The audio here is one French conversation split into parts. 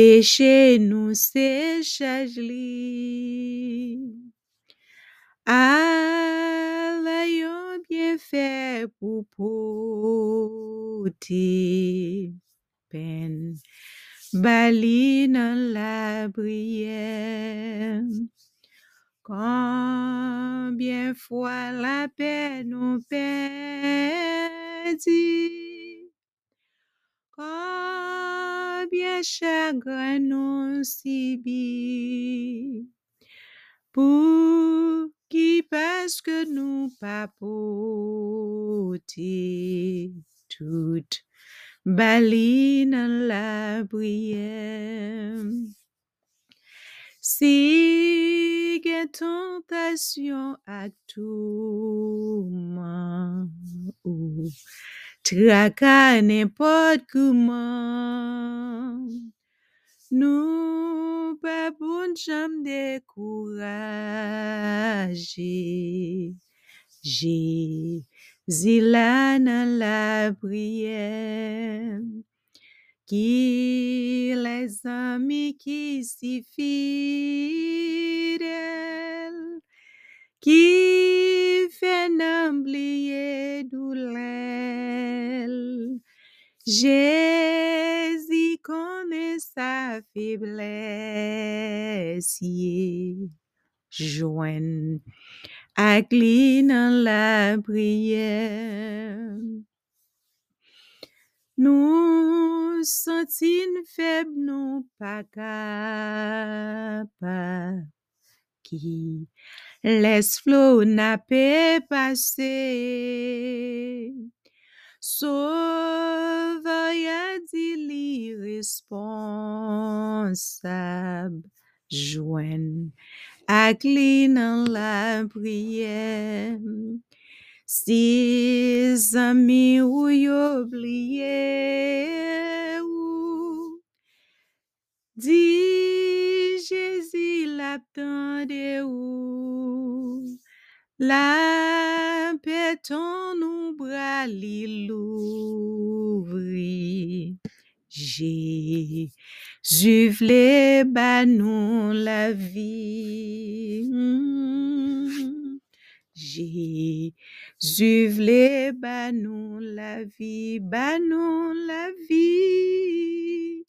péché nous séchage li. Chagrin nous subit, pour qui parce que nous pas porter toute bali dans la prière. Si gen tentation à tout moment ou tracas n'importe comment, nous pas bon jam décourager. Jésus là dans la prière. Qui les amis qui si fidèles, qui fait Jésus connaît sa faiblesse, joigne lui dans la prière. Nous sentons faibles, nous pas capables, qui laisse flot n'a pas passé. Dit l'irresponsable, avec lui dans la prière. Si amis ou oublié ou dit Jésus l'attendait ou la paix ton nous bras li l'ouvrit. Jésus vle ba nous la vie. Jésus vle ba nous la vie, ba nous la vie.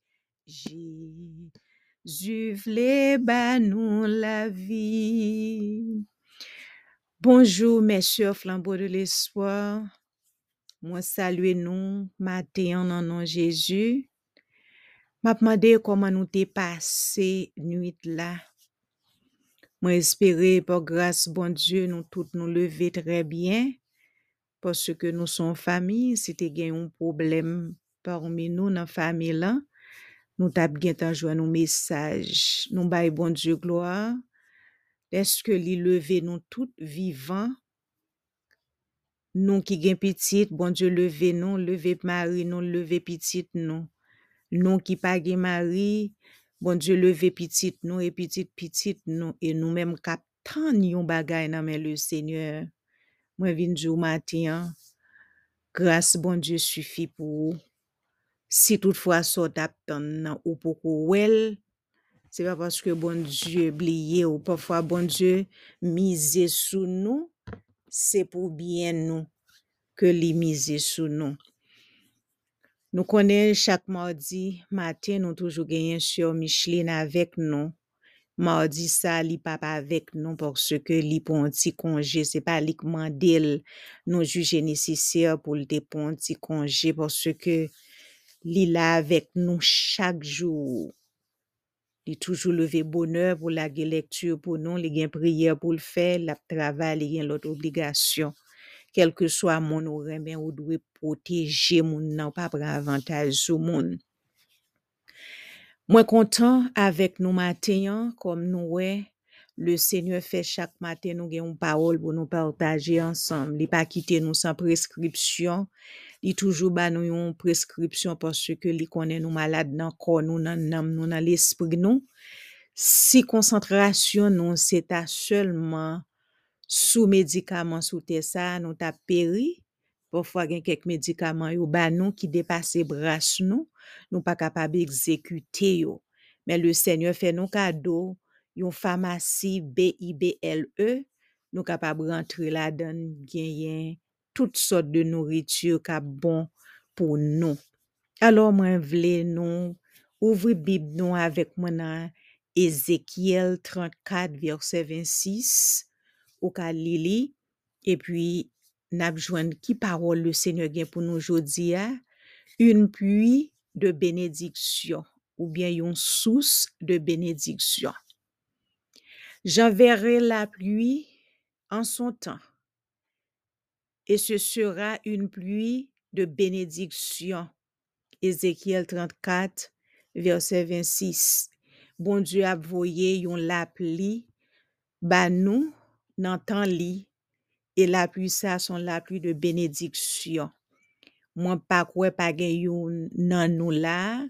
Jésus vle ba nous la vie. Bonjour mes chers flambeaux de l'espoir. Moi salue nous matin en nom Jésus. M'a demandé comment nous t'es passé nuit là. Moi espérer par grâce bon Dieu nous toutes nous lever très bien parce que nous sommes famille, si t'es gen un problème parmi nous dans famille là, nous gen tan joindre nos message. Nous bay bon Dieu gloire. Que li lever nous toutes vivants nous qui gen petit, bon Dieu lever nous, lever Marie nous, lever petit nous. Nous qui pas gen mari, bon Dieu lever petit nous et petit petit nous et nous même cap tan yon bagay nan le Seigneur. Moi vinn jou matin, grâce bon Dieu suffit pour vous. Si toutefois so tap tan nan ou poko wel, c'est pas parce que bon Dieu oublié ou parfois bon Dieu mise sous nous, c'est pour bien nous que li mise sous nous. Nous connaissons chaque mardi matin, nous toujours gagné sur Micheline avec nous. Mardi ça, li papa avec nous parce que li petit congé, c'est pas li mandel nous juger nécessaire pour le petit congé parce que li là avec nous chaque jour. Li toujours levé bonheur pour la gen lecture pour nous, li gen prière pour le faire, la travail, li gen l'autre obligation. Quel que soit mon ou remen ou doit protéger moun nan, pas prendre avantage sur moun. Content avec nous matin, hein, comme nous ouais, le Seigneur fait chaque matin nous gen une parole pour nous partager ensemble. Il pas quitter nous sans prescription. Li toujou ba nou yon preskripsyon porske li konen nou malade nan kon nou, nan nam nou, nan l'esprit nou. Si konsantrasyon nou se ta selman sou medikaman sou te sa, nou ta peri, pofwa gen kek medikaman yo ba nou ki depase bras nou, nou pa kapab ekzekute yo. Men le seigneur fe nou kado, yon famasi B-I-B-L-E, nou kapab rentre la dan genyen tout sort de nouritur ka bon pou nou. Alors mwen vle nou, ouvri bib nou avek mwen nan Ezekiel 34 verset 26, ou ka lili, e pi nabjwen ki parol le seigneur gen pou nou jodi ya, un pui de benediksyon, ou bien yon sous de benediksyon. J'enverrai la pluie en son temps, et ce sera une pluie de bénédiction. Ézéchiel 34, verset 26. Bon Dieu a voyé yon la pluie, ba nou nan tan li, et la pluie sa son la pluie de bénédiction. Mwen pa kwe pa gen yon nan nou la,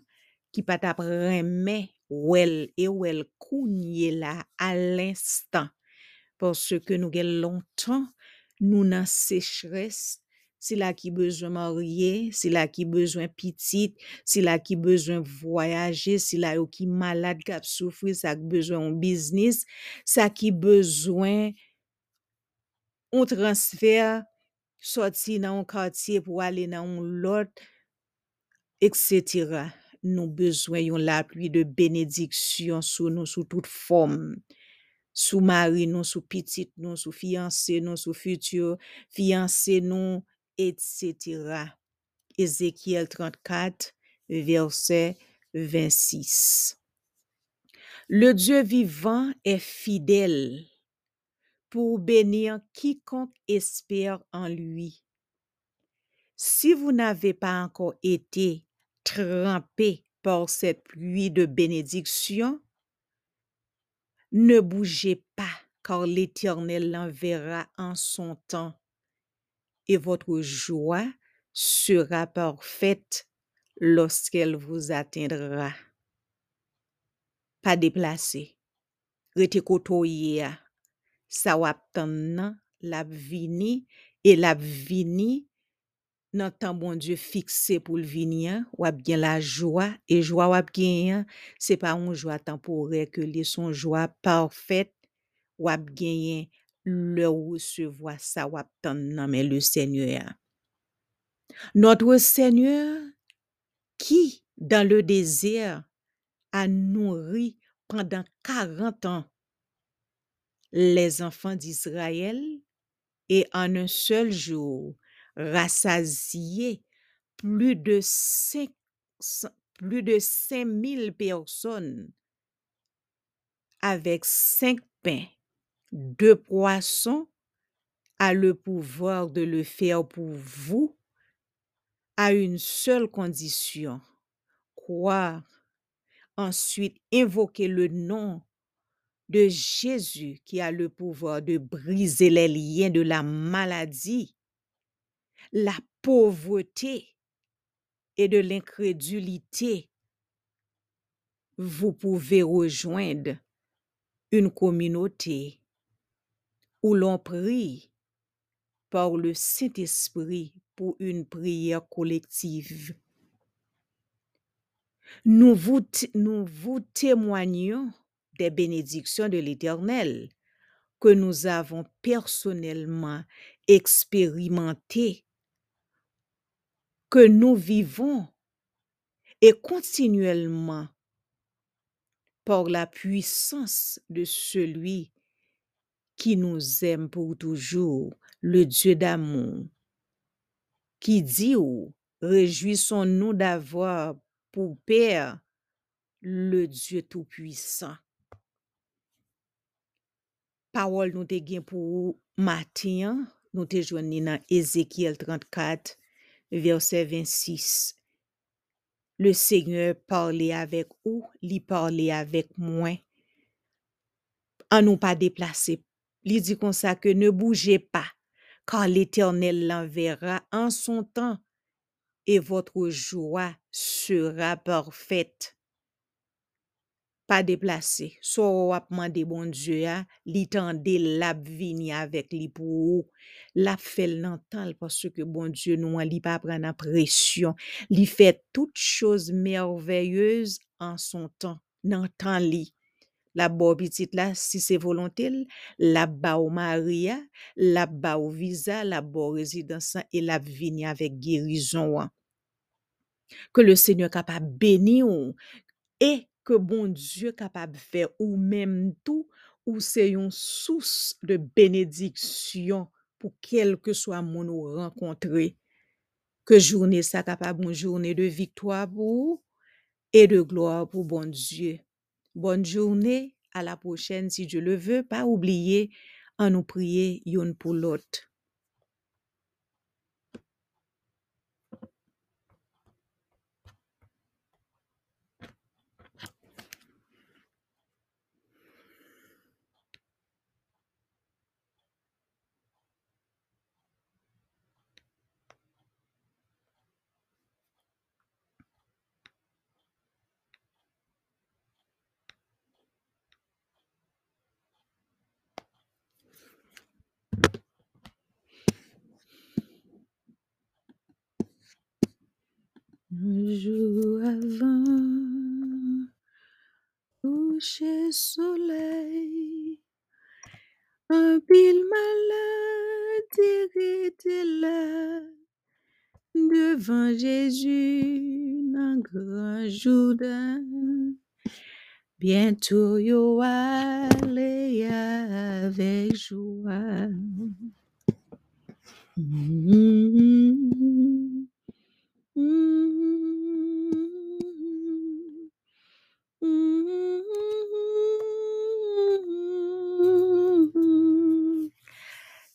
ki pat ap reme wel e wel kounye la a l'instant. Porske nou gen lontan nou nan sechres, si la ki bezwen marye, si la ki bezwen pitit, si la ki bezwen voyaje, si la yo ki malade kap soufri, sa ki bezwen yon biznis, sa ki bezwen yon transfer, soti nan yon kartye pou ale nan yon lot, etc. Nou bezwen yon la pli de benediksyon sou nou, sou tout fom. Sou mari nou, sou pitit nou, sou fianse nou, sou futur fianse nou, etc. Ezekiel 34, verset 26. Le Dieu vivant est fidèle pour bénir quiconque espère en lui. Si vous n'avez pas encore été trempé par cette pluie de bénédiction, ne bougez pas, car l'Éternel l'enverra en son temps, et votre joie sera parfaite lorsqu'elle vous atteindra. Pa déplacé, rete kotoye a, sa vini, e lap vini nan tan bon Dieu fikse pou l'vini an, wap la joa, e joa wap gen yan, se pa un joa tampore ke li son joa parfait, wap gen yan le ou se vwa sa wap le Seigneur a. Notre Seigneur, qui dans le désert a nourri pendant 40 ans les enfants d'Israël et en un seul jour rassasié plus de cinq, plus de 5000 personnes avec cinq pains, deux poissons, a le pouvoir de le faire pour vous à une seule condition, croire, ensuite invoquer le nom de Jésus qui a le pouvoir de briser les liens de la maladie, la pauvreté et de l'incrédulité. Vous pouvez rejoindre une communauté où l'on prie par le Saint-Esprit pour une prière collective. Nous vous, nous vous témoignons des bénédictions de l'Éternel que nous avons personnellement expérimentées, que nous vivons est continuellement par la puissance de celui qui nous aime pour toujours, le Dieu d'amour, qui dit ou, réjouissons-nous d'avoir pour Père le Dieu Tout-Puissant. Parole nou te gen pou matin, nou te joignons nan Ezekiel 34, verset 26. Le Seigneur parle avec ou, li parle avec moi. An nou pa déplacé. Li di kon sa que ne bougez pas, car l'Éternel l'enverra en son temps, et votre joie sera parfaite. Pas déplacé. So wap mande bon Dieu ya, li tende lap vini avec li pou ou. La fel nan tan parce que bon Dieu nou an li pa pran an pression. Li fait toutes choses merveilleuses en son temps, nan tan li. La bo pitit la, si se volontel, la ba maria, la ba ou la bo résidansan, et la vini avec wan. Que le Seigneur capable béni ou, et que bon Dieu capable faire ou même tout, ou c'est une source de bénédiction pour quel que soit mon ou rencontrer. Que journée ça capable une journée de victoire pour vous et de gloire pour bon Dieu. Bonne journée, à la prochaine si Dieu le veut. Pas oublier à nous prier yon pour l'autre. Un jour avant, coucher soleil, un pile malade était là, devant Jésus, dans grand Jourdain. Bientôt yo aller avec joie. Mm, mm, mm.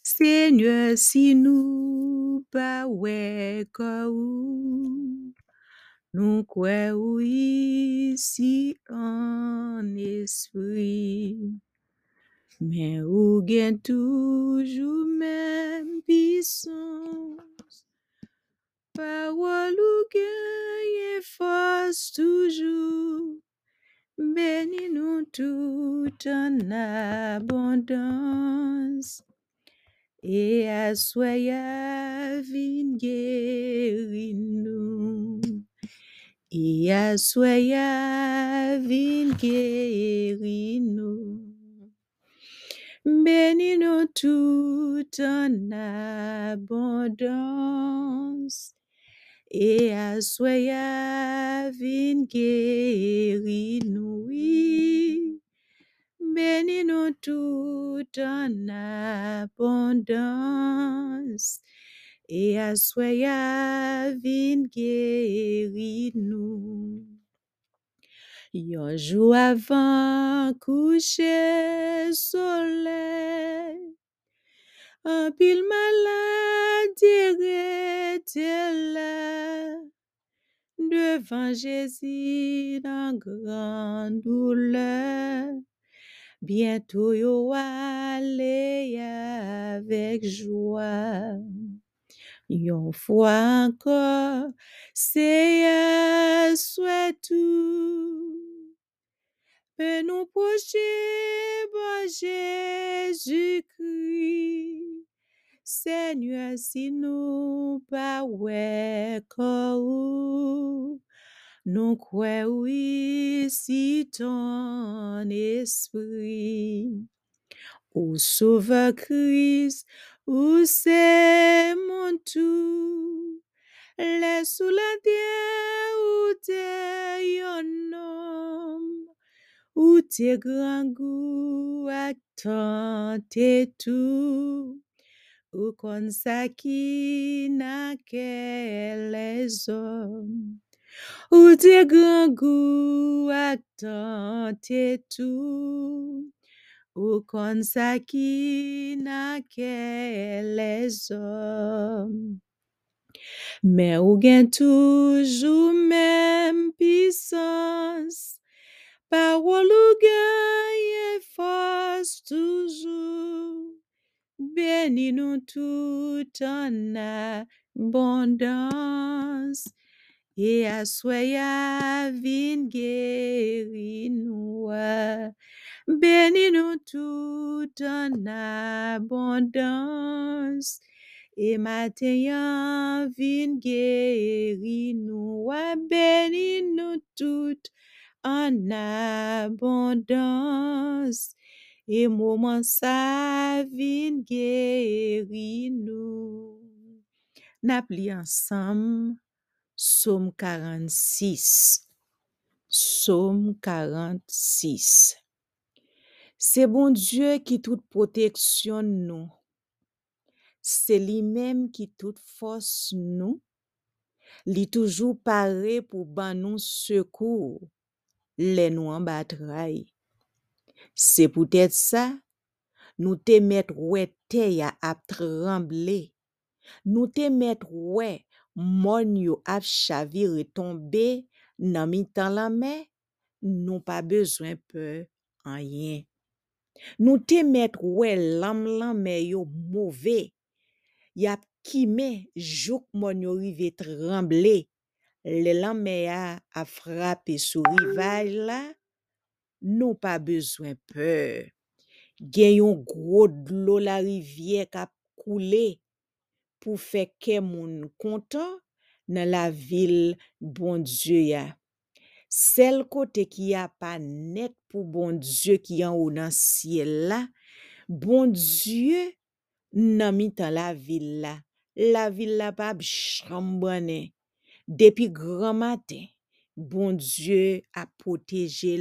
Seigneur, si nous ouais ou, nous ou ici en esprit, mais ou gain toujours en abondance. Et assoya vin guéris nous. Et assoya vin guéris nous. Bénis nous tout en abondance. Et assoya vin guéris nous. oui. Bénis nous tout en abondance. Et assoya vin guéris nous. Yon jour avant coucher soleil, un pile malade là, devant Jésus dans grande douleur. Bientôt yo aller avec joie. Yon fois encore, c'est souhait tout. Mais nous procher Jésus-Christ. Seigneur, si nous pas ouais oui si ton esprit. Ô sauveur Christ, où c'est mon tout? Laisse la terre où t'es un homme, où t'es grand goût attend et tout. Ou kon sa qui n'a que les hommes. Ou t'es grand goût attend et tout. Ou kon sa qui n'a que les hommes. Mais ou gen toujours même puissance. Parole ou gagne force toujours. Bénis nous tout en abondance. Et assoya vin guéri nous. Bénis-nous tout en abondance. Et matin vin guéri nous. Bénis-nous tout en abondance. Et moment ça vin nous. N'appli ensemble Psaume 46. Psaume 46. C'est bon Dieu qui tout protection nous. C'est lui-même qui toute force nous. Li toujours paré pour ban nous secours. Les nous en bataille. C'est peut-être ça, nous te mettre ouais te ya ap trembler. Nous te mettre ouais mon yo ap chavir retombe nan mi tan la me, nou pa bezwen pe anyen. Nou te met wè lam lan me yo mouve, yap kime jouk mon yo rive tremble, le lan me a ap frape sou rivaj la, nou pa bezwen pe. Gen yon gro dlo la rivye kap koule, pou fe ke moun kontan nan la vil bon Diyo ya. Sel kote ki ya pa net pou bon Diyo ki yan ou nan siel la, bon Diyo nan mi tan la vil la. La vil la pa bi chrambane. Depi gran maten, bon Diyo a poteje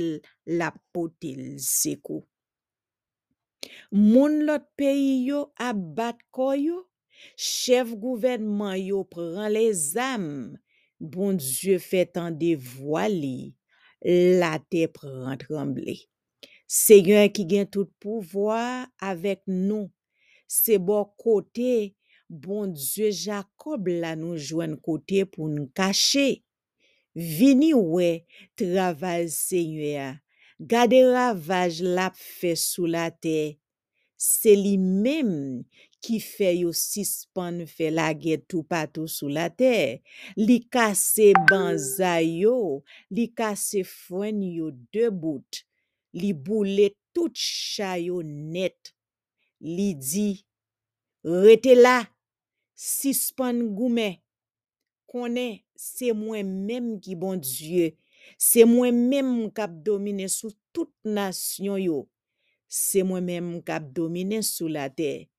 la potel seko. Moun lot peyi yo a bat koyo, Chev gouvenman yo pran les am, bon Diyo fè tan de voali, la te pran tremble. Se yon ki gen tout pouvoi avèk nou, se bo kote, bon, bon Diyo Jacob la nou jwen kote pou nou kache. Vini we, travay se yon, gade ravaj la pfe sou la te. Se li mem qui fait yo sispan fait la guerre tout partout sous la terre. Li kase banzay yo, li kase fwen yo de bout. Li boule tout chay yo net. Li di, rete la, sispan goumen. Konen, se mwen menm ki bon Dieu. Se mwen menm kap domine sou tout nasyon yo. Se mwen menm kap domine sou la terre.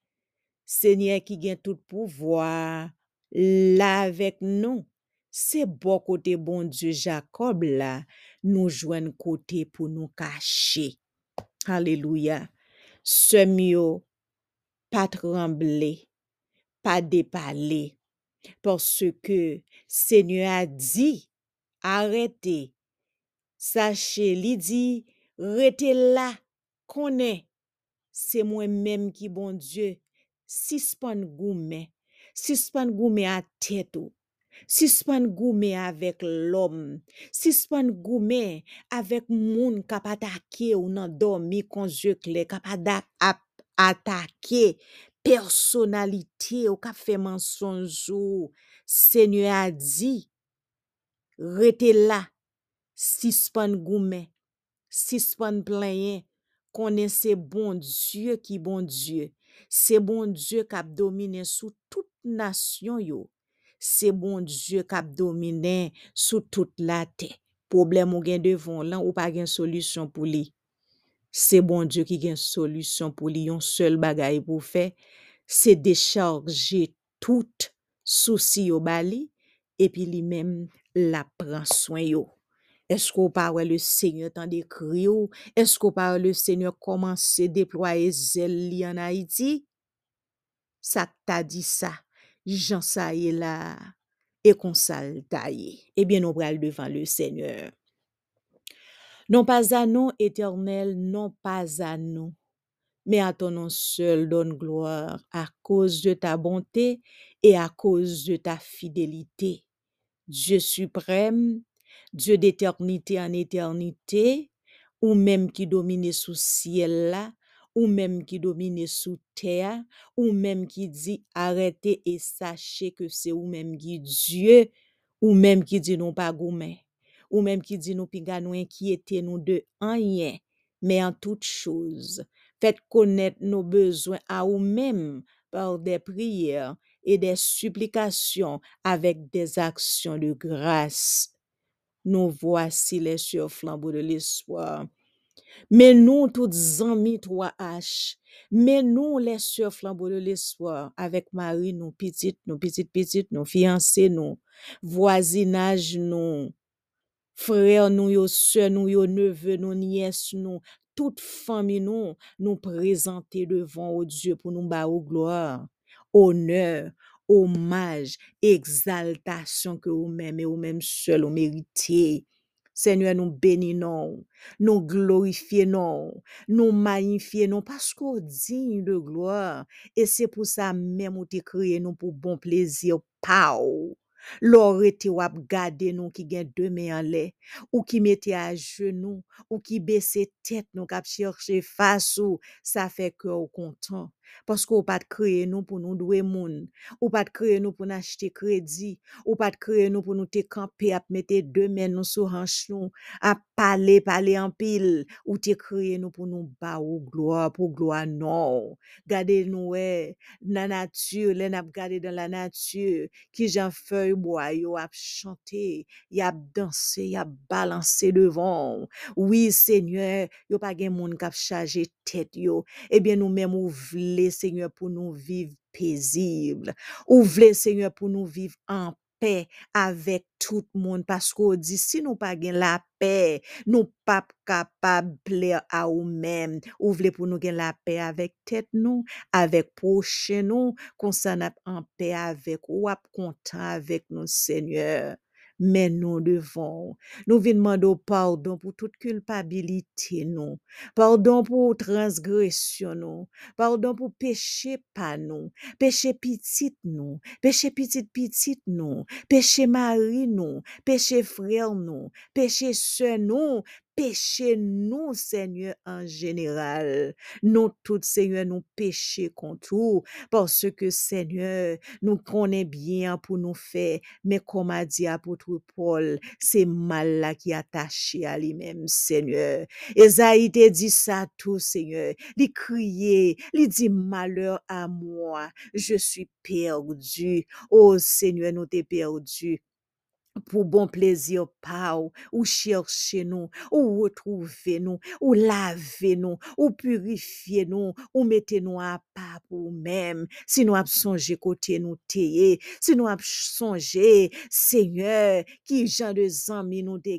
Seigneur qui gagne tout pouvoir, là avec nous. C'est bon côté bon Dieu Jacob là, nous joignent côté pour nous cacher. Alléluia. Semio, pas trembler, pas dépaler, parce que Seigneur a dit, arrêtez. Sachez, il dit, restez là, connaît. C'est moi-même qui bon Dieu. sispan goumen, sispan goumen a tetou, sispan goumen avèk lòm, sispan goumen avèk moun kap atake ou nan domi konjekle, kap atake personalite ou kap fè mensonjou. Senye a di, rete la, sispan goumen, sispan plenye, konen se bon Diyo ki bon Diyo. Se bon Diyo kap domine sou tout nasyon yo. Se bon Diyo kap domine sou tout la te. Problem ou gen devon lan ou pa gen solusyon pou li. Se bon Diyo ki gen solusyon pou li yon sel bagay pou fe. Se decharge tout souci yo bali. Epi li men la pran swen yo. Esko pa wè le seigneur tan de kri yo? Esko pa wè le seigneur koman se deploye zel li an Haiti? Ta di sa, jan sa ye la, e konsal ta ye. Ebyen nou le seigneur. Non pas a nou, eternel, non pas a nou, me a ton non seul don gloire, a koz de ta bonte, e a koz de ta fidelite. Dieu suprême, Dieu d'éternité en éternité, ou même qui domine sous ciel là, ou même qui domine sous terre, ou même qui dit arrêtez et sachez que c'est ou même qui Dieu, ou même qui dit non pas gourmet, ou même qui dit nous piga nous inquiéter nous de rien, mais en toute chose, faites connaître nos besoins à vous-même par des prières et des supplications avec des actions de grâce. Nous voici les sur flambeaux de l'espoir. Mais nous, toutes amis 3H, mais nous, les sœurs flambeaux de l'espoir, avec Marie, nous petites, nous petites, petites, nous fiancés, nous, voisinage, nous, frères, nous, yo, sœurs, nous, neveux, nous, nièces, nous, toute famille, nous, nous présenter devant au Dieu pour nous battre gloire, honneur, hommage, exaltation que vous-même et vous-même seul vous méritez. Seigneur, nous bénissons, nous glorifions, nous magnifions, parce qu'on digne de gloire. Et c'est pour ça même où tu créé nous pour bon plaisir. Pau. Lor ete wap gade nou ki gen deme an le, ou ki mette a genou, ou ki bese tet nou kap cherche fasou, sa fe ke ou kontan. Paske ou pat kreye nou pou nou dwe moun, ou pat kreye nou pou nou achete kredi, ou pat kreye nou pou nou te kampe ap mette deme nou sou hanch nou, ap pale pale an pil, ou te kreye nou pou nou ba ou gloa, pou gloa nou. Gade nou we, nan nature, len ap gade dan la nature, ki jan feuille bois, yo ap chante, y ap danse, y ap balanse devant. Oui, Seigneur, yo pa gen moun kap chaje tet yo. Ebyen nou menm ou vle, Seigneur, pou nou viv paisible. Ou vle, Seigneur, pou nou viv en paix avec tout moun. Pasko di, si nou pa gen la paix, nou pap kapab ple a ou men. Ou vle pou nou gen la paix avec tet nou, avec poche nou, konsan ap en paix avec ou kontan avec nou, Seigneur. Men nou devon, nou vi demando pardon pou tout culpabilité nou, pardon pou transgression nou, pardon pou peche pa nou, peche pitit nou, peche pitit pitit nou, peche mari nou, peche frère nou, peche se nou, peche nou, Seigneur, en général. Nou tout, Seigneur, nou peche kontou, parce que, Seigneur, nou konen bien pou nou fe, mais comme a dit apôtre Paul, c'est mal là qui attaché à lui-même, Seigneur. Esaïe te dit ça tout, Seigneur. Li crié, li dit malheur à moi, je suis perdu. Oh Seigneur, nous t'es perdu. Pour bon plaisir pa ou, chercher nous, ou retrouver nous, ou laver nous, ou purifier nous, ou mettre nous à part pour même. Si nous ap sonje côté nous teye, si nous sonje, Seigneur, qui jan de zanmi nous te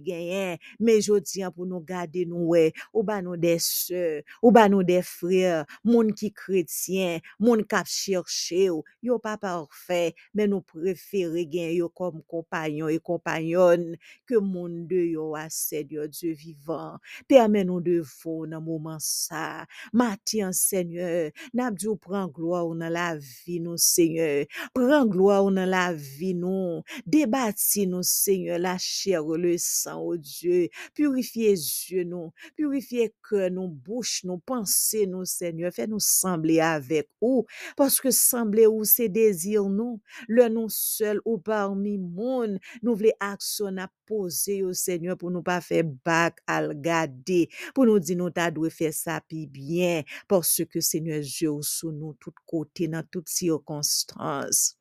mais jodi an pour nous garder nous ou ba nous des sœurs, ou ba nous des frères, moun qui chrétien, kap chercher ou, yo pas parfait, mais nous préférons gen yo comme compagnon et compagnonne que moun de yo a Seigneur Dieu vivant. Permets nous de faux dans moment ça. Matin, Seigneur, n'a dû prend gloire dans la vie nous, Seigneur. Prends gloire dans la vie nous. Débattis nous, Seigneur, la chair, le sang, oh Dieu. Purifiez yeux nous, purifiez cœur nous, bouche nous, pensée nous, Seigneur. Fais-nous sembler avec vous, parce que sembler ou c'est désir nous, le nous seul ou parmi moun, nous voulons action à poser au Seigneur pour nous pas faire bac à le garder, pour nous dire nous ta dû faire ça puis bien, parce que Seigneur Dieu ou sous nous tout côté, dans toutes circonstances.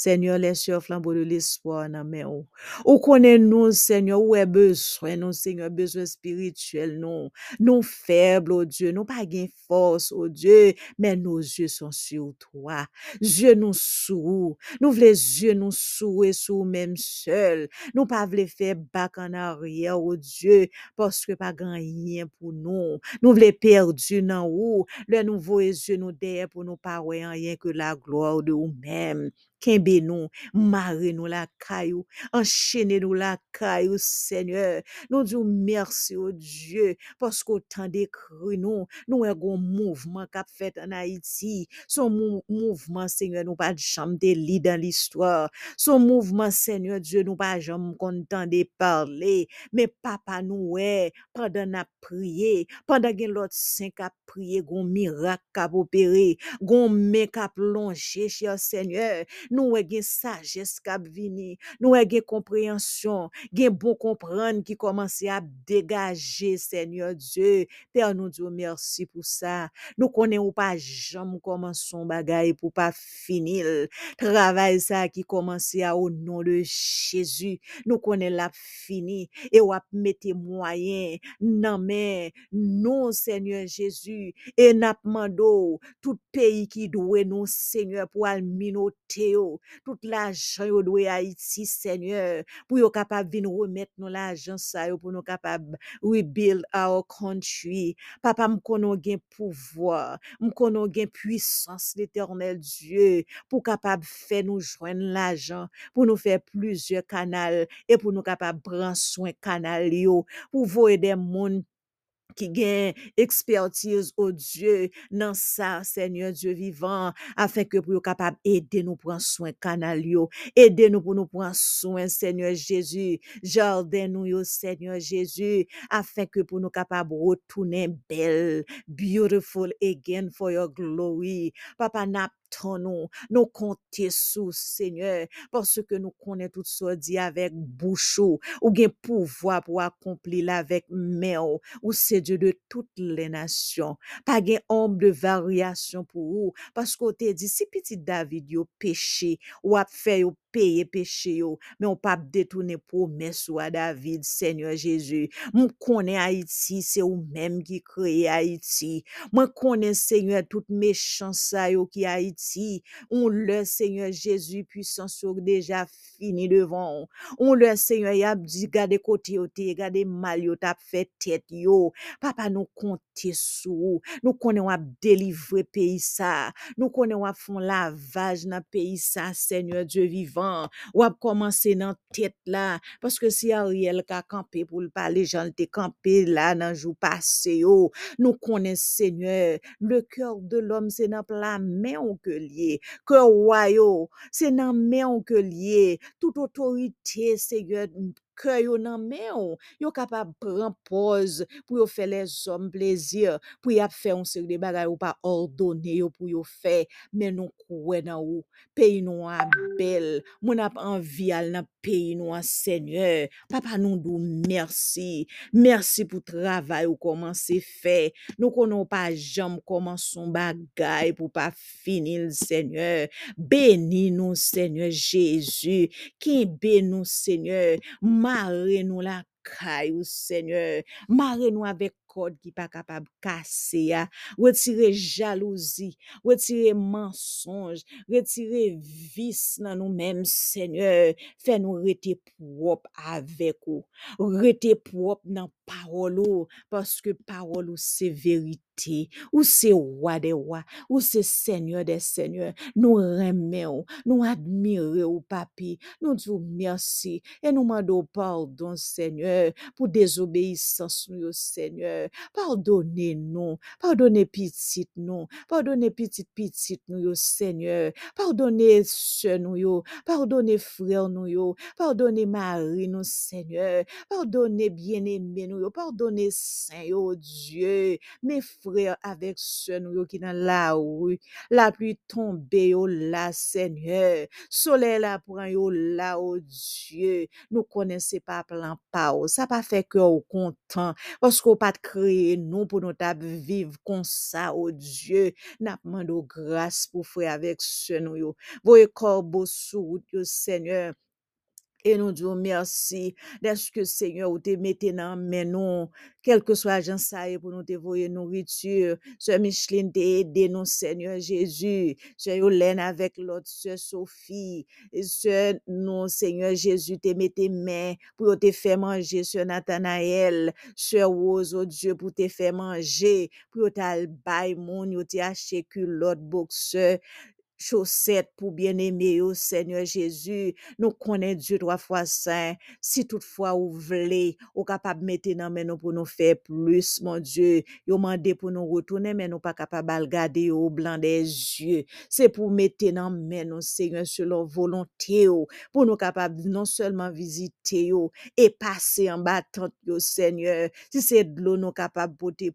Seigneur, les sœurs flambeaux de l'espoir nan men ou. Ou konen nou, Seigneur, ou e besoin Seigneur, besoin spirituel nou. Nou faible, oh Dieu, nou pa gen force, oh Dieu, mais nos yeux sont sur toi. Yeux nous sous, nous vle yeux nous sous et même seul. Nou pa vle faire back en arrière, oh Dieu, parce que pas grand rien pour nous. Nou vle perdu nan ou, le nou voye yeux nous derrière pour nous pas rien que la gloire de ou même. Kembe nous, marre nous la caillou, enchaînez nous la caillou, Seigneur. Nous disons merci au Dieu, parce qu'autant d'écrit nous, nous avons un mouvement qu'a fait en Haïti. Son mou- mouvement, Seigneur, nous pas de chambre de lit dans l'histoire. Son mouvement, Seigneur Dieu, nous pas jamais content de parler. Mais papa nous, ouais, pendant n'a prié, pendant que l'autre saint a prié, gon miracle a opéré, gon a plongé, cher Seigneur. Nous, ouais, gen sagesse qui vini, nous, ouais, gen compréhension, gen bon comprendre qui commence à dégager, Seigneur Dieu. Père, nous disons merci pour ça. Nous connaissons pas jamais comment son bagay pour pas finir. Travail ça qui commence à au nom de Jésus. Nous connaissons la fini et ou ap mette moyen nan men non Seigneur Jésus et n'a mando tout pays qui doit nous Seigneur pour al minote tout l'argent yo doit Haïti Seigneur pour yo capable venir remettre nous l'argent ça yo pour nous capable rebuild our country. Papa m konon gen pouvoir m konon gen puissance l'éternel Dieu pour capable faire nous joindre l'argent pour nous faire plusieurs canaux et pour nous capable prendre soin canal yo pour voir des monde qui gagne expertise au Dieu dans ça Seigneur Dieu vivant afin que pour yo capable aider nous prendre soin canal yo aider nous pour nous prendre soin Seigneur Jésus jardin nous yo Seigneur Jésus afin que pour nous capable retourner belle beautiful again for your glory. Papa n'a nous, nous compter sous Seigneur, parce que nous connaissons tout ça dit avec bouche ou gen pouvoir pour accomplir la avec main ou ou c'est Diyo de tout le nasyon. Pa gen omb de varyasyon pou ou. Pasko te di, si piti David yo peche, wap fe yo payer péché yo, mais on pas détourner promesse ou à David, Seigneur Jésus. Mon connaît Haïti, c'est ou même qui créé Haïti. Moi connais Seigneur toute méchance ça yo qui Haïti. On le Seigneur Jésus puissance yo déjà fini devant. On le Seigneur y a dit gade côté yo te, gade mal yo t'a fait tête yo. Papa nous compter sous. Nous connaissons à délivrer pays ça. Nous connaissons à font lavage dans pays ça, Seigneur Dieu vivant. À commencer dans tête là parce que si Ariel ka campé pour le parler, j'en te campé là dans jour passé yo. Nous connaissons Seigneur, le cœur de l'homme c'est dans la main ou que lié. Cœur roi yo, c'est dans main ou que lié. Toute autorité Seigneur kè yo nan mè ou, yo kapab pran poz pou yo fè lè zom plezir, pou yo ap fè yon seri de bagay ou pa ordone yo pou yo fè, men nou kouè nan ou, peyi nou an bel, moun ap anvi al nan peyi nou an seigneur, papa nou dou mersi, mersi pou travay ou koman se fè, nou konon pa jam koman son bagay pou pa fini l seigneur, beni nou seigneur Jezu, ki ben nou seigneur, ma Marre-nous la caille, Seigneur. Marre-nous avec corde qui pas capable de casser. ya. Retire jalousie, retire mensonge, retire vice dans nous-mêmes, Seigneur. Fais-nous rester propre avec vous. Rester propre dans parole ou, parce que parole ou c'est vérité. Ou c'est roi des rois, ou c'est seigneur des seigneurs. Nous remercions, nous admirons, papi. Nous disons merci et nous demandons pardon, Seigneur, pour désobéissance, nous, Seigneur. Pardonnez-nous, pardonnez petit nous, pardonnez petit petit nous, yo, Seigneur. Pardonnez sœur nous, yo. pardonnez frère nous, yo. pardonnez Marie nous, Seigneur. Pardonnez bien-aimé pardonnez Saint, yo, Dieu. Mes frères avec sœur nous, qui dans la rue, la pluie tombe, yo, là, Seigneur. Soleil la prend, yo, là, oh Dieu. Nous connaissons pas plan pa ou. Ça pas fait que au content. Parce qu'on pas créé nous pour nous vivre comme ça, oh Dieu. N'a demandé grâce pour frère avec ce nous. Voyez corbeau sous Seigneur. Et nous disons merci d'être que Seigneur, ou te mette dans mais non, quel que soit y est pour nous te voyer nourriture. Sœur Micheline te aidé nous, Seigneur Jésus. Sœur Yolène avec l'autre sœur Sophie. Sœur, nous, Seigneur Jésus, te mette main pour te faire manger. Sœur Nathanaël, sœur Rose, oh Dieu, pour te faire manger. Pour te al bay moun, yo te acheter culotte boxeur chaussettes pour bien-aimer yo, Seigneur Jésus. Nous connaissons Dieu trois fois saint. Si toutefois ou voulez, ou capable mettre dans nous pour nous faire plus, mon Dieu. Yo mandé pour nous retourner, mais nous pas capable de regarder au blanc des yeux. C'est pour mettre dans nous, Seigneur, sur leur volonté, pour nous capables non seulement visiter et passer en battant Seigneur. Si c'est de l'eau nous capable de porter